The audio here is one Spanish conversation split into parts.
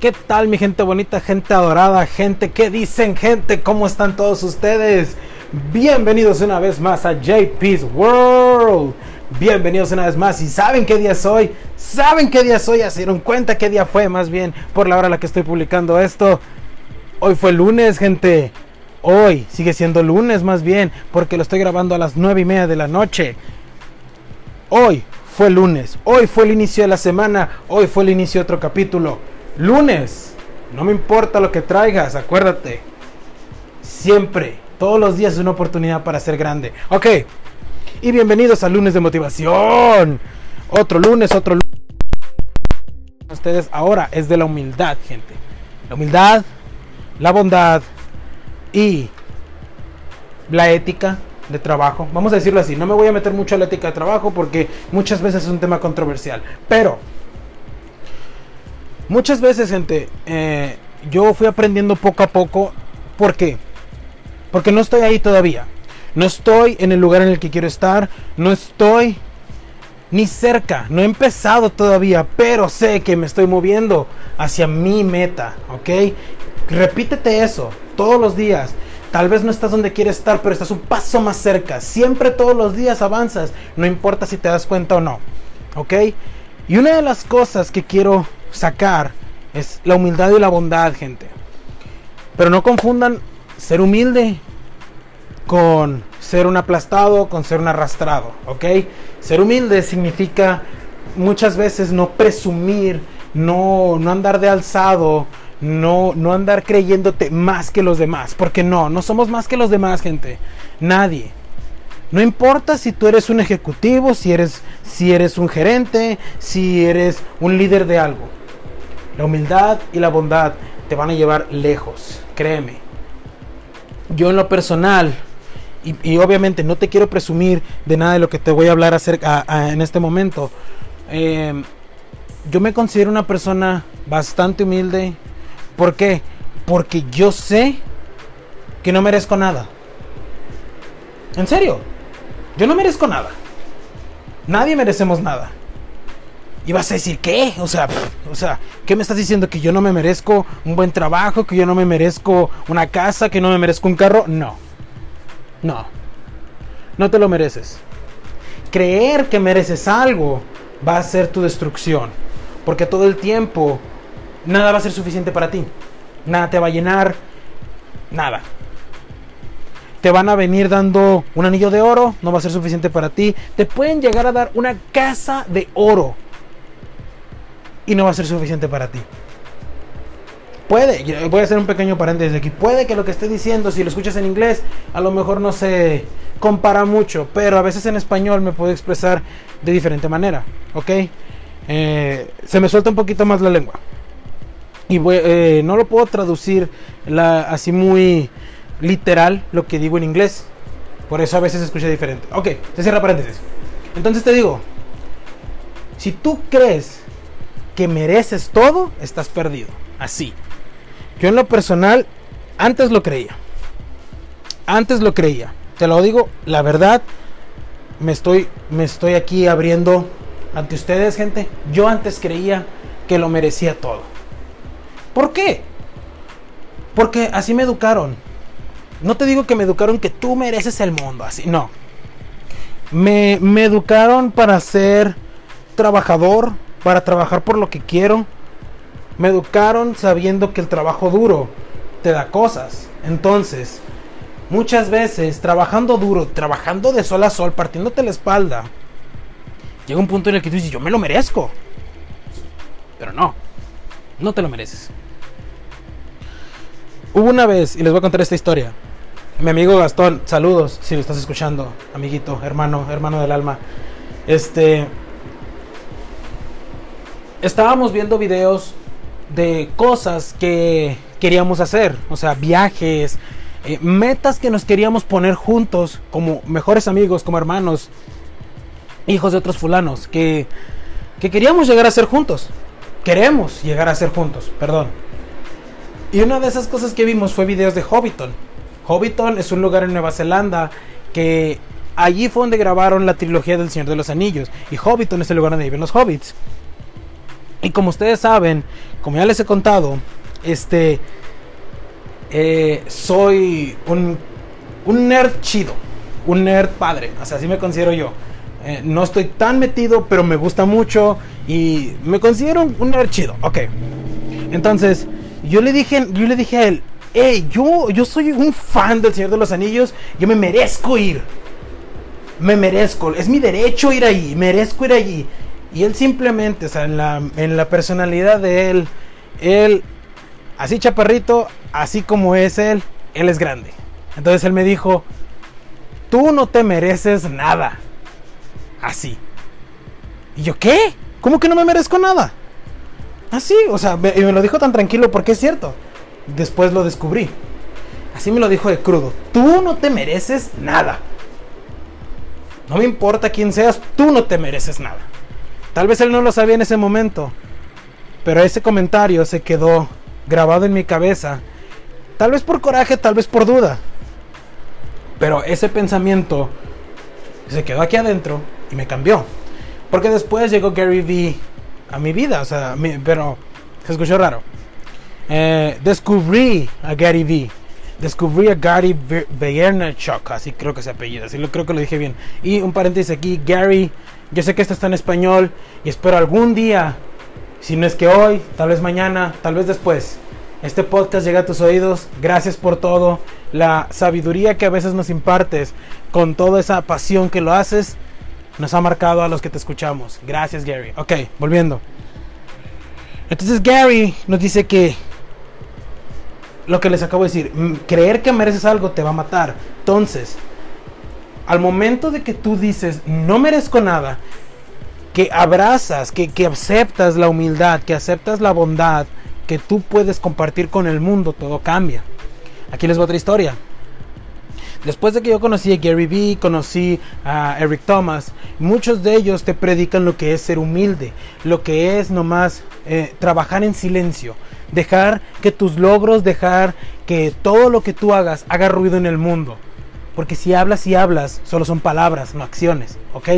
¿Qué tal mi gente bonita, gente adorada, gente? ¿Qué dicen gente? ¿Cómo están todos ustedes? Bienvenidos una vez más a JP's World. Bienvenidos una vez más. ¿Y saben qué día es hoy? ¿Saben qué día es hoy? ¿Ya se dieron cuenta qué día fue? Más bien, por la hora a la que estoy publicando esto. Hoy fue lunes, gente. Hoy sigue siendo lunes más bien, porque lo estoy grabando a las nueve y media de la noche. Hoy fue lunes. Hoy fue el inicio de la semana. Hoy fue el inicio de otro capítulo. Lunes. No me importa lo que traigas, acuérdate. Siempre, todos los días es una oportunidad para ser grande. Ok. Y bienvenidos al lunes de motivación. Otro lunes, otro lunes. Ustedes ahora es de la humildad, gente. La humildad, la bondad y la ética de trabajo. Vamos a decirlo así. No me voy a meter mucho a la ética de trabajo porque muchas veces es un tema controversial. Pero Muchas veces, gente, eh, yo fui aprendiendo poco a poco. ¿Por qué? Porque no estoy ahí todavía. No estoy en el lugar en el que quiero estar. No estoy ni cerca. No he empezado todavía. Pero sé que me estoy moviendo hacia mi meta. ¿Ok? Repítete eso todos los días. Tal vez no estás donde quieres estar, pero estás un paso más cerca. Siempre todos los días avanzas. No importa si te das cuenta o no. ¿Ok? Y una de las cosas que quiero sacar es la humildad y la bondad, gente. Pero no confundan ser humilde con ser un aplastado, con ser un arrastrado, ¿ok? Ser humilde significa muchas veces no presumir, no, no andar de alzado, no, no andar creyéndote más que los demás, porque no, no somos más que los demás, gente. Nadie. No importa si tú eres un ejecutivo, si eres, si eres un gerente, si eres un líder de algo. La humildad y la bondad te van a llevar lejos, créeme. Yo en lo personal, y, obviamente no te quiero presumir de nada de lo que te voy a hablar acerca en este momento. Em, yo me considero una persona bastante humilde. ¿Por qué? Porque yo sé que no merezco nada. En serio, yo no merezco nada. Nadie merecemos nada. Y vas a decir, ¿qué? O sea, o sea, ¿qué me estás diciendo? ¿Que yo no me merezco un buen trabajo? ¿Que yo no me merezco una casa? ¿Que no me merezco un carro? No. No. No te lo mereces. Creer que mereces algo va a ser tu destrucción. Porque todo el tiempo nada va a ser suficiente para ti. Nada te va a llenar. Nada. Te van a venir dando un anillo de oro, no va a ser suficiente para ti. Te pueden llegar a dar una casa de oro y no va a ser suficiente para ti. Puede, voy a hacer un pequeño paréntesis aquí. Puede que lo que esté diciendo, si lo escuchas en inglés, a lo mejor no se compara mucho, pero a veces en español me puedo expresar de diferente manera, ¿ok? Eh, se me suelta un poquito más la lengua. Y eh, no lo puedo traducir así muy literal lo que digo en inglés. Por eso a veces se escucha diferente. Ok, se cierra paréntesis. Entonces te digo, si tú crees que mereces todo, estás perdido. Así. Yo en lo personal, antes lo creía. Antes lo creía. Te lo digo, la verdad, me estoy, me estoy aquí abriendo ante ustedes, gente. Yo antes creía que lo merecía todo. ¿Por qué? Porque así me educaron. No te digo que me educaron que tú mereces el mundo, así, no. Me, me educaron para ser trabajador, para trabajar por lo que quiero. Me educaron sabiendo que el trabajo duro te da cosas. Entonces, muchas veces trabajando duro, trabajando de sol a sol, partiéndote la espalda, llega un punto en el que tú dices, yo me lo merezco. Pero no, no te lo mereces. Hubo una vez, y les voy a contar esta historia. Mi amigo Gastón, saludos si lo estás escuchando, amiguito, hermano, hermano del alma. Este, estábamos viendo videos de cosas que queríamos hacer, o sea, viajes, eh, metas que nos queríamos poner juntos como mejores amigos, como hermanos, hijos de otros fulanos, que, que queríamos llegar a ser juntos. Queremos llegar a ser juntos, perdón. Y una de esas cosas que vimos fue videos de Hobbiton. Hobbiton es un lugar en Nueva Zelanda que allí fue donde grabaron la trilogía del Señor de los Anillos. Y Hobbiton es el lugar donde viven los hobbits. Y como ustedes saben, como ya les he contado, este, eh, soy un, un nerd chido, un nerd padre, o sea, así me considero yo. Eh, no estoy tan metido, pero me gusta mucho y me considero un, nerd chido. Ok. Entonces, yo le dije, yo le dije a él, hey, yo, yo soy un fan del Señor de los Anillos, yo me merezco ir. Me merezco, es mi derecho ir ahí, merezco ir allí. Y él simplemente, o sea, en la, en la personalidad de él, él, así chaparrito, así como es él, él es grande. Entonces él me dijo, tú no te mereces nada. Así. ¿Y yo qué? ¿Cómo que no me merezco nada? Así, o sea, y me lo dijo tan tranquilo porque es cierto. Después lo descubrí. Así me lo dijo de crudo. Tú no te mereces nada. No me importa quién seas, tú no te mereces nada. Tal vez él no lo sabía en ese momento, pero ese comentario se quedó grabado en mi cabeza. Tal vez por coraje, tal vez por duda. Pero ese pensamiento se quedó aquí adentro y me cambió. Porque después llegó Gary Vee a mi vida, o sea, pero se escuchó raro. Eh, descubrí a Gary Vee. Descubrí a Gary Vaynerchuk, así creo que se apellida, así lo creo que lo dije bien. Y un paréntesis aquí, Gary yo sé que esto está en español y espero algún día, si no es que hoy, tal vez mañana, tal vez después, este podcast llegue a tus oídos. Gracias por todo, la sabiduría que a veces nos impartes, con toda esa pasión que lo haces, nos ha marcado a los que te escuchamos. Gracias Gary. Ok, volviendo. Entonces Gary nos dice que lo que les acabo de decir, creer que mereces algo te va a matar. Entonces, al momento de que tú dices, no merezco nada, que abrazas, que, aceptas la humildad, que aceptas la bondad que tú puedes compartir con el mundo, todo cambia. Aquí les voy a otra historia. Después de que yo conocí a Gary Vee, conocí a Eric Thomas, muchos de ellos te predican lo que es ser humilde, lo que es nomás eh, trabajar en silencio, dejar que tus logros, dejar que todo lo que tú hagas haga ruido en el mundo. Porque si hablas y hablas, solo son palabras, no acciones, ¿ok?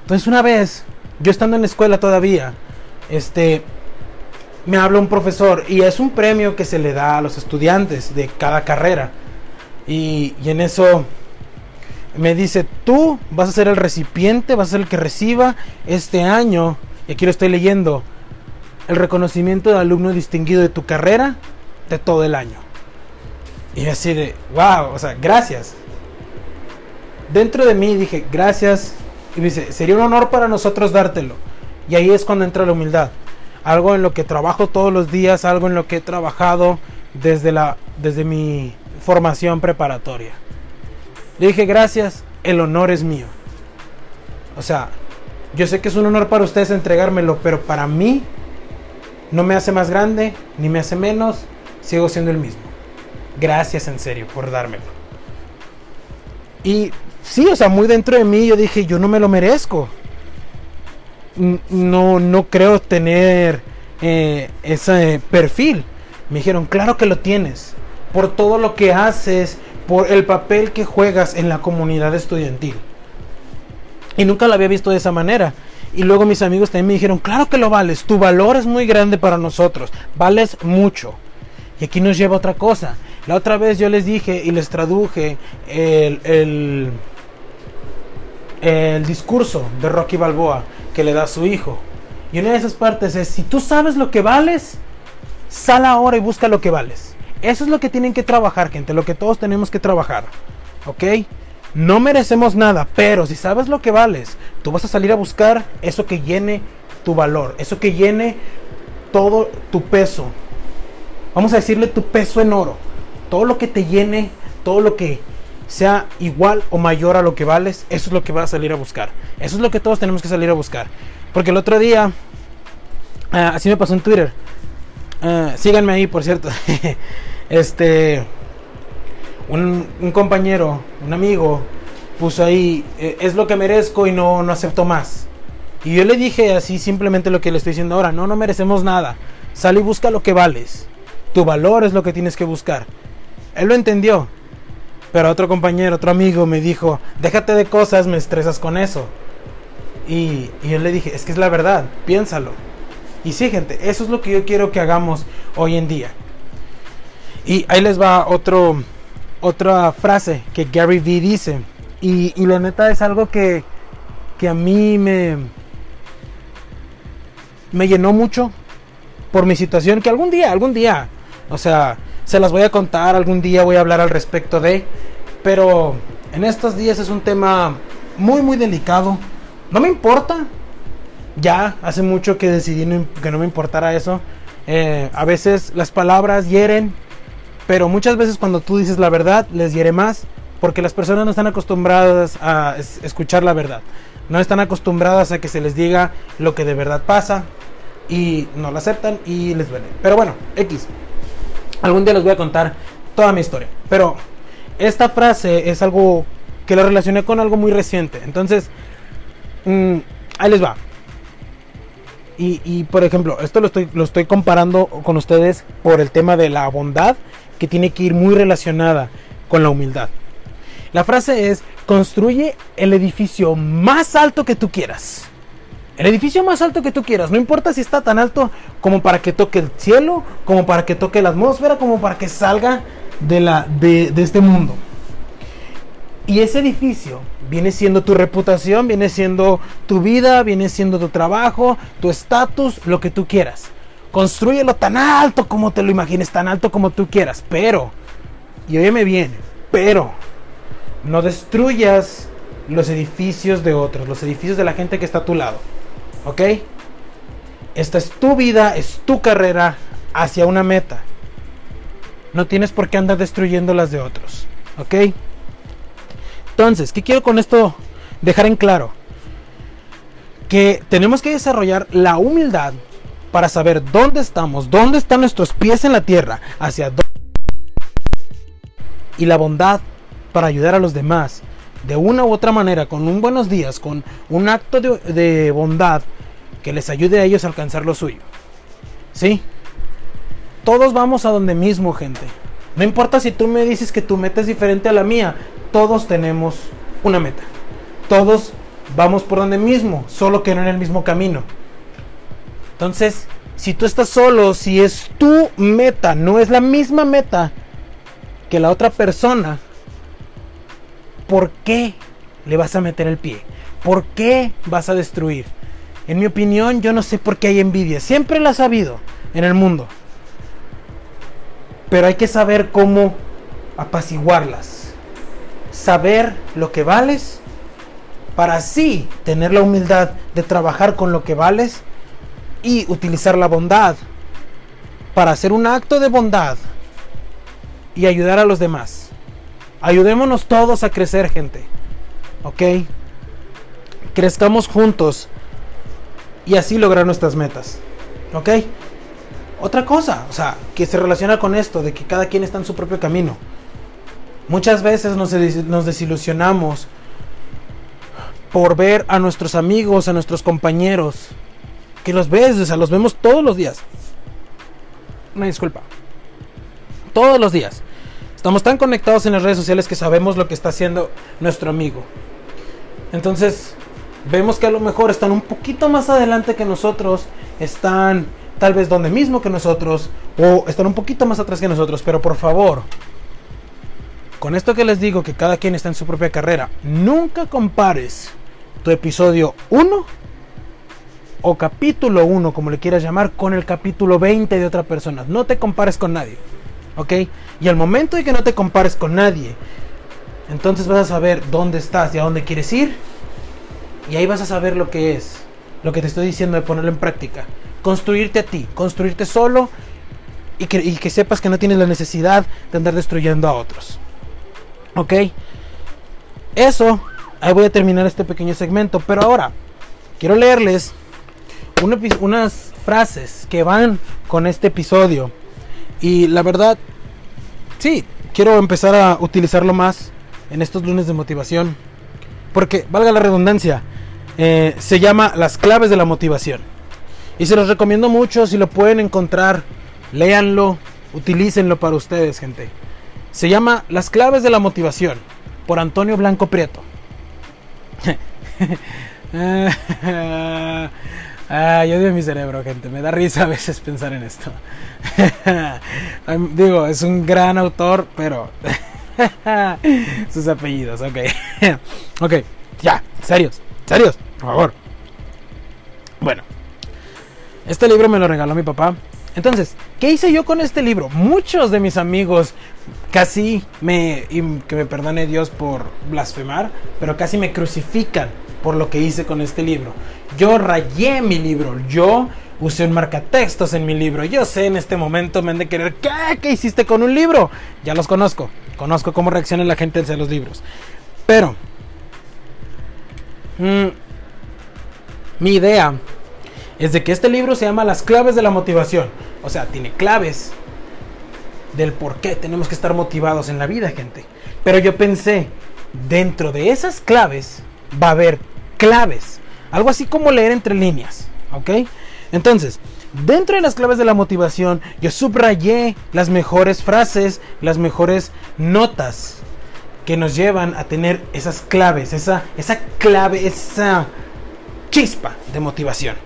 Entonces una vez, yo estando en la escuela todavía, este, me habla un profesor y es un premio que se le da a los estudiantes de cada carrera. Y, y, en eso me dice, tú vas a ser el recipiente, vas a ser el que reciba este año, y aquí lo estoy leyendo, el reconocimiento de alumno distinguido de tu carrera de todo el año. Y así de, wow, o sea, gracias dentro de mí dije, gracias. Y me dice, sería un honor para nosotros dártelo. Y ahí es cuando entra la humildad. Algo en lo que trabajo todos los días, algo en lo que he trabajado desde, la, desde mi formación preparatoria. Le dije, gracias, el honor es mío. O sea, yo sé que es un honor para ustedes entregármelo, pero para mí no me hace más grande, ni me hace menos, sigo siendo el mismo. Gracias en serio por dármelo. Y sí, o sea, muy dentro de mí yo dije, yo no me lo merezco. No, no creo tener eh, ese perfil. Me dijeron, claro que lo tienes. Por todo lo que haces, por el papel que juegas en la comunidad estudiantil. Y nunca lo había visto de esa manera. Y luego mis amigos también me dijeron, claro que lo vales, tu valor es muy grande para nosotros, vales mucho. Y aquí nos lleva otra cosa. La otra vez yo les dije y les traduje el, el el discurso de Rocky Balboa que le da a su hijo. Y una de esas partes es, si tú sabes lo que vales, sal ahora y busca lo que vales. Eso es lo que tienen que trabajar, gente, lo que todos tenemos que trabajar. ¿Ok? No merecemos nada, pero si sabes lo que vales, tú vas a salir a buscar eso que llene tu valor, eso que llene todo tu peso. Vamos a decirle tu peso en oro. Todo lo que te llene, todo lo que sea igual o mayor a lo que vales, eso es lo que vas a salir a buscar. Eso es lo que todos tenemos que salir a buscar. Porque el otro día, ah, así me pasó en Twitter. Ah, síganme ahí, por cierto. este, un, compañero, un amigo, puso ahí, eh, es lo que merezco y no, no acepto más. Y yo le dije así simplemente lo que le estoy diciendo ahora, no, no merecemos nada. Sal y busca lo que vales. Tu valor es lo que tienes que buscar. Él lo entendió. Pero otro compañero, otro amigo me dijo, déjate de cosas, me estresas con eso. Y, yo le dije, es que es la verdad, piénsalo. Y sí, gente, eso es lo que yo quiero que hagamos hoy en día. Y ahí les va otro, otra frase que Gary Vee dice. Y, y la neta es algo que, que a mí me, me llenó mucho por mi situación. Que algún día, algún día, o sea, se las voy a contar. Algún día voy a hablar al respecto de. Pero en estos días es un tema muy, muy delicado. No me importa. Ya hace mucho que decidí que no me importara eso. Eh, a veces las palabras hieren, pero muchas veces cuando tú dices la verdad les hiere más porque las personas no están acostumbradas a escuchar la verdad. No están acostumbradas a que se les diga lo que de verdad pasa y no lo aceptan y les duele. Pero bueno, X. Algún día les voy a contar toda mi historia. Pero esta frase es algo que lo relacioné con algo muy reciente. Entonces, mm, ahí les va. Y, por ejemplo, esto lo estoy, lo estoy comparando con ustedes por el tema de la bondad que tiene que ir muy relacionada con la humildad. La frase es, construye el edificio más alto que tú quieras. El edificio más alto que tú quieras, no importa si está tan alto como para que toque el cielo, como para que toque la atmósfera, como para que salga de, la, de, este mundo. Y ese edificio viene siendo tu reputación, viene siendo tu vida, viene siendo tu trabajo, tu estatus, lo que tú quieras. Construyelo tan alto como te lo imagines, tan alto como tú quieras. Pero, y óyeme bien, pero no destruyas los edificios de otros, los edificios de la gente que está a tu lado. ¿Ok? Esta es tu vida, es tu carrera hacia una meta. No tienes por qué andar destruyendo las de otros. ¿Ok? Entonces, ¿qué quiero con esto dejar en claro? Que tenemos que desarrollar la humildad para saber dónde estamos, dónde están nuestros pies en la tierra, hacia dónde. Y la bondad para ayudar a los demás de una u otra manera, con un buenos días, con un acto de, bondad que les ayude a ellos a alcanzar lo suyo. ¿Sí? Todos vamos a donde mismo, gente. No importa si tú me dices que tu meta es diferente a la mía, todos tenemos una meta. Todos vamos por donde mismo, solo que no en el mismo camino. Entonces, si tú estás solo, si es tu meta, no es la misma meta que la otra persona, ¿por qué le vas a meter el pie? ¿Por qué vas a destruir? En mi opinión, yo no sé por qué hay envidia. Siempre la ha habido en el mundo. Pero hay que saber cómo apaciguarlas saber lo que vales, para así tener la humildad de trabajar con lo que vales y utilizar la bondad para hacer un acto de bondad y ayudar a los demás. Ayudémonos todos a crecer, gente. ¿Ok? Crezcamos juntos y así lograr nuestras metas. ¿Ok? Otra cosa, o sea, que se relaciona con esto, de que cada quien está en su propio camino. Muchas veces nos, desilusionamos por ver a nuestros amigos, a nuestros compañeros, que los ves, o sea, los vemos todos los días. Una disculpa. Todos los días. Estamos tan conectados en las redes sociales que sabemos lo que está haciendo nuestro amigo. Entonces, vemos que a lo mejor están un poquito más adelante que nosotros, están tal vez donde mismo que nosotros, o están un poquito más atrás que nosotros, pero por favor, con esto que les digo que cada quien está en su propia carrera, nunca compares tu episodio 1 o capítulo 1, como le quieras llamar, con el capítulo 20 de otra persona. No te compares con nadie. ¿Ok? Y al momento de que no te compares con nadie, entonces vas a saber dónde estás y a dónde quieres ir. Y ahí vas a saber lo que es, lo que te estoy diciendo de ponerlo en práctica. Construirte a ti, construirte solo y que, y que sepas que no tienes la necesidad de andar destruyendo a otros. Ok. Eso, ahí voy a terminar este pequeño segmento. Pero ahora, quiero leerles unas frases que van con este episodio. Y la verdad, sí, quiero empezar a utilizarlo más en estos lunes de motivación. Porque, valga la redundancia, eh, se llama Las claves de la motivación. Y se los recomiendo mucho, si lo pueden encontrar, léanlo, utilícenlo para ustedes, gente. Se llama Las claves de la motivación por Antonio Blanco Prieto. Ah, yo odio mi cerebro, gente. Me da risa a veces pensar en esto. Digo, es un gran autor, pero sus apellidos, ok. ok, ya, serios, serios, por favor. Bueno, este libro me lo regaló mi papá. Entonces, ¿qué hice yo con este libro? Muchos de mis amigos casi me, que me perdone Dios por blasfemar, pero casi me crucifican por lo que hice con este libro. Yo rayé mi libro, yo usé un marcatextos en mi libro. Yo sé en este momento me han de querer, ¿qué? ¿Qué hiciste con un libro? Ya los conozco, conozco cómo reacciona la gente hacia los libros. Pero, mm, mi idea es de que este libro se llama Las claves de la motivación. O sea, tiene claves del por qué tenemos que estar motivados en la vida, gente. Pero yo pensé, dentro de esas claves va a haber claves. Algo así como leer entre líneas, ¿ok? Entonces, dentro de las claves de la motivación, yo subrayé las mejores frases, las mejores notas que nos llevan a tener esas claves, esa, esa clave, esa chispa de motivación.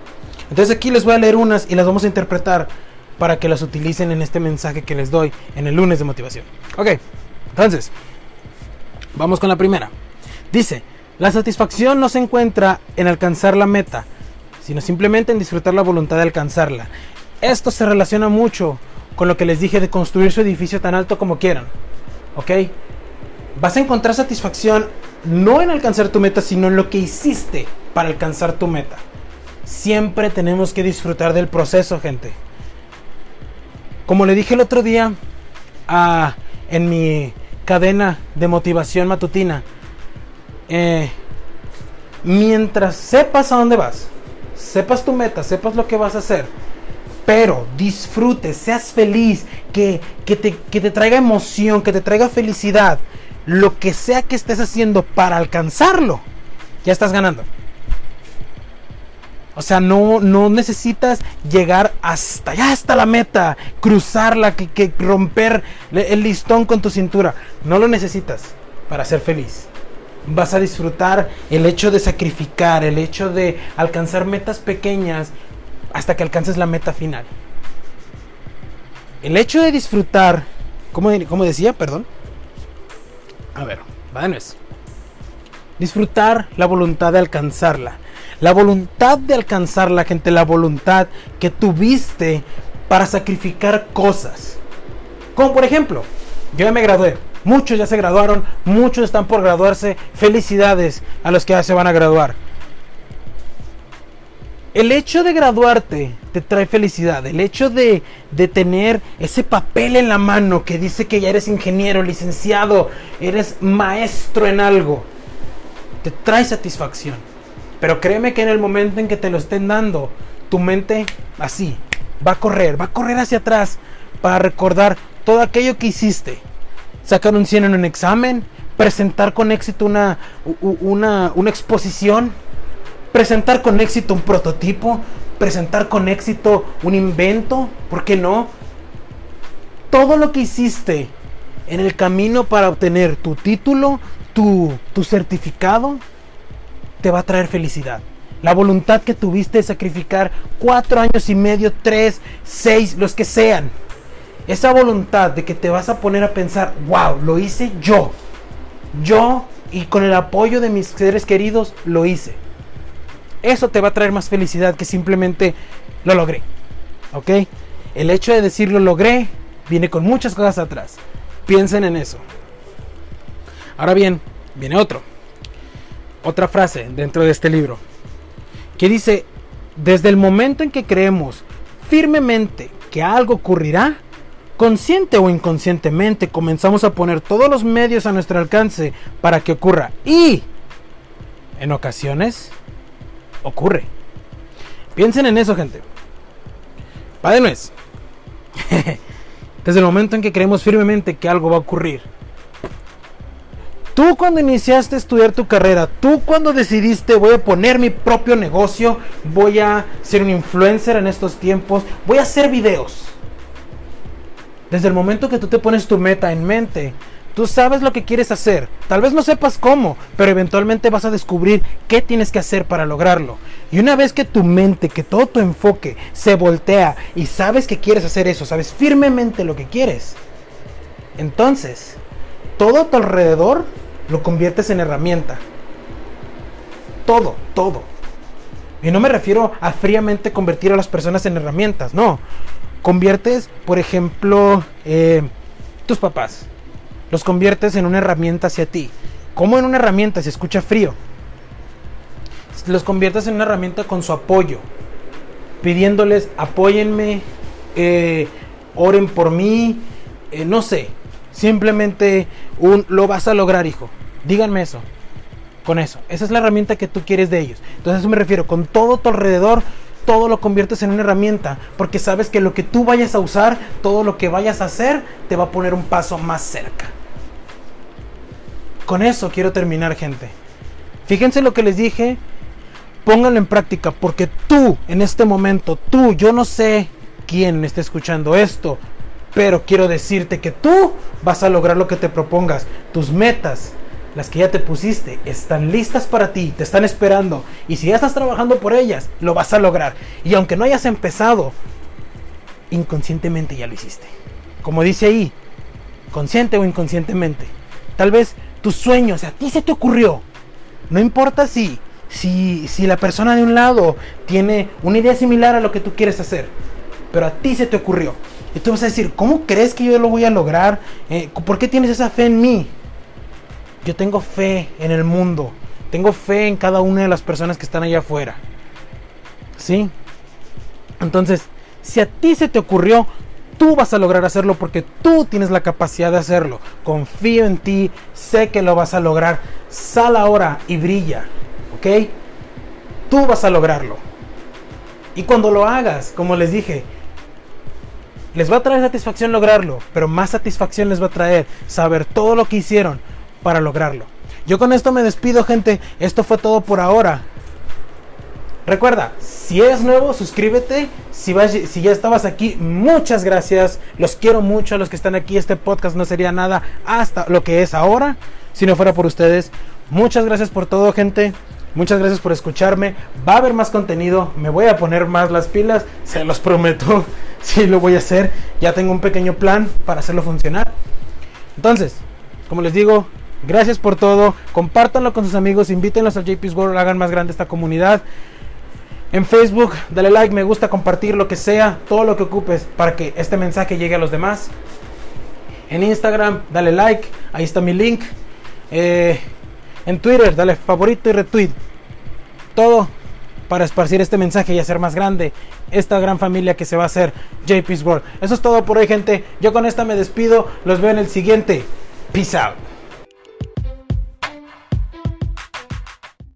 Entonces aquí les voy a leer unas y las vamos a interpretar para que las utilicen en este mensaje que les doy en el lunes de motivación. Ok, entonces, vamos con la primera. Dice, la satisfacción no se encuentra en alcanzar la meta, sino simplemente en disfrutar la voluntad de alcanzarla. Esto se relaciona mucho con lo que les dije de construir su edificio tan alto como quieran. ¿Ok? Vas a encontrar satisfacción no en alcanzar tu meta, sino en lo que hiciste para alcanzar tu meta. Siempre tenemos que disfrutar del proceso, gente. Como le dije el otro día a, en mi cadena de motivación matutina, eh, mientras sepas a dónde vas, sepas tu meta, sepas lo que vas a hacer, pero disfrutes, seas feliz, que, que, te, que te traiga emoción, que te traiga felicidad, lo que sea que estés haciendo para alcanzarlo, ya estás ganando. O sea, no, no necesitas llegar hasta allá, hasta la meta, cruzarla, que, romper el listón con tu cintura. No lo necesitas para ser feliz. Vas a disfrutar el hecho de sacrificar, el hecho de alcanzar metas pequeñas hasta que alcances la meta final. El hecho de disfrutar, ¿cómo, cómo decía? Perdón. A ver, va de Disfrutar la voluntad de alcanzarla la voluntad de alcanzar la gente, la voluntad que tuviste para sacrificar cosas. Como por ejemplo, yo ya me gradué. Muchos ya se graduaron, muchos están por graduarse. Felicidades a los que ya se van a graduar. El hecho de graduarte te trae felicidad. El hecho de, de, tener ese papel en la mano que dice que ya eres ingeniero, licenciado, eres maestro en algo, te trae satisfacción. Pero créeme que en el momento en que te lo estén dando, tu mente así va a correr, va a correr hacia atrás para recordar todo aquello que hiciste. Sacar un 100 en un examen, presentar con éxito una, una, una exposición, presentar con éxito un prototipo, presentar con éxito un invento, ¿por qué no? Todo lo que hiciste en el camino para obtener tu título, tu, tu certificado, te va a traer felicidad. La voluntad que tuviste de sacrificar cuatro años y medio, tres, seis, los que sean. Esa voluntad de que te vas a poner a pensar, wow, lo hice yo. Yo y con el apoyo de mis seres queridos lo hice. Eso te va a traer más felicidad que simplemente lo logré. ¿Ok? El hecho de decir lo logré viene con muchas cosas atrás. Piensen en eso. Ahora bien, viene otro otra frase dentro de este libro que dice, desde el momento en que creemos firmemente que algo ocurrirá, consciente o inconscientemente comenzamos a poner todos los medios a nuestro alcance para que ocurra. Y en ocasiones ocurre. Piensen en eso, gente. Padre Desde el momento en que creemos firmemente que algo va a ocurrir, Tú cuando iniciaste a estudiar tu carrera, tú cuando decidiste voy a poner mi propio negocio, voy a ser un influencer en estos tiempos, voy a hacer videos. Desde el momento que tú te pones tu meta en mente, Tú sabes lo que quieres hacer. Tal vez no sepas cómo, pero eventualmente vas a descubrir qué tienes que hacer para lograrlo. Y una vez que tu mente, que todo tu enfoque se voltea y sabes que quieres hacer eso, sabes firmemente lo que quieres, entonces todo a tu alrededor lo conviertes en herramienta. Todo, todo. Y no me refiero a fríamente convertir a las personas en herramientas, no. Conviertes, por ejemplo, eh, tus papás los conviertes en una herramienta hacia ti. ¿Cómo en una herramienta? Se escucha frío. Los conviertes en una herramienta con su apoyo. Pidiéndoles, apóyenme, eh, oren por mí, eh, no sé. Simplemente un, lo vas a lograr, hijo. Díganme eso. Con eso. Esa es la herramienta que tú quieres de ellos. Entonces eso me refiero. Con todo tu alrededor, todo lo conviertes en una herramienta. Porque sabes que lo que tú vayas a usar, todo lo que vayas a hacer, te va a poner un paso más cerca. Con eso quiero terminar, gente. Fíjense lo que les dije. Pónganlo en práctica porque tú, en este momento, tú, yo no sé quién está escuchando esto, pero quiero decirte que tú vas a lograr lo que te propongas. Tus metas, las que ya te pusiste, están listas para ti, te están esperando. Y si ya estás trabajando por ellas, lo vas a lograr. Y aunque no hayas empezado, inconscientemente ya lo hiciste. Como dice ahí, consciente o inconscientemente. Tal vez tus sueños, a ti se te ocurrió. No importa si, si, si la persona de un lado tiene una idea similar a lo que tú quieres hacer, pero a ti se te ocurrió. Y tú vas a decir, ¿cómo crees que yo lo voy a lograr? Eh, ¿Por qué tienes esa fe en mí? Yo tengo fe en el mundo. Tengo fe en cada una de las personas que están allá afuera. ¿Sí? Entonces, si a ti se te ocurrió, Tú vas a lograr hacerlo porque tú tienes la capacidad de hacerlo. Confío en ti, sé que lo vas a lograr. Sal ahora y brilla, ¿ok? Tú vas a lograrlo. Y cuando lo hagas, como les dije, les va a traer satisfacción lograrlo, pero más satisfacción les va a traer saber todo lo que hicieron para lograrlo. Yo con esto me despido, gente. Esto fue todo por ahora. Recuerda, si eres nuevo, suscríbete. Si, si ya estabas aquí, muchas gracias. Los quiero mucho a los que están aquí. Este podcast no sería nada hasta lo que es ahora si no fuera por ustedes. Muchas gracias por todo, gente. Muchas gracias por escucharme. Va a haber más contenido. Me voy a poner más las pilas. Se los prometo. Sí, lo voy a hacer. Ya tengo un pequeño plan para hacerlo funcionar. Entonces, como les digo, gracias por todo. Compártanlo con sus amigos. Invítenlos al JP's World. Hagan más grande esta comunidad. En Facebook, dale like, me gusta, compartir lo que sea, todo lo que ocupes para que este mensaje llegue a los demás. En Instagram, dale like, ahí está mi link. Eh, en Twitter, dale favorito y retweet. Todo para esparcir este mensaje y hacer más grande esta gran familia que se va a hacer JP's World. Eso es todo por hoy, gente. Yo con esta me despido. Los veo en el siguiente. Peace out.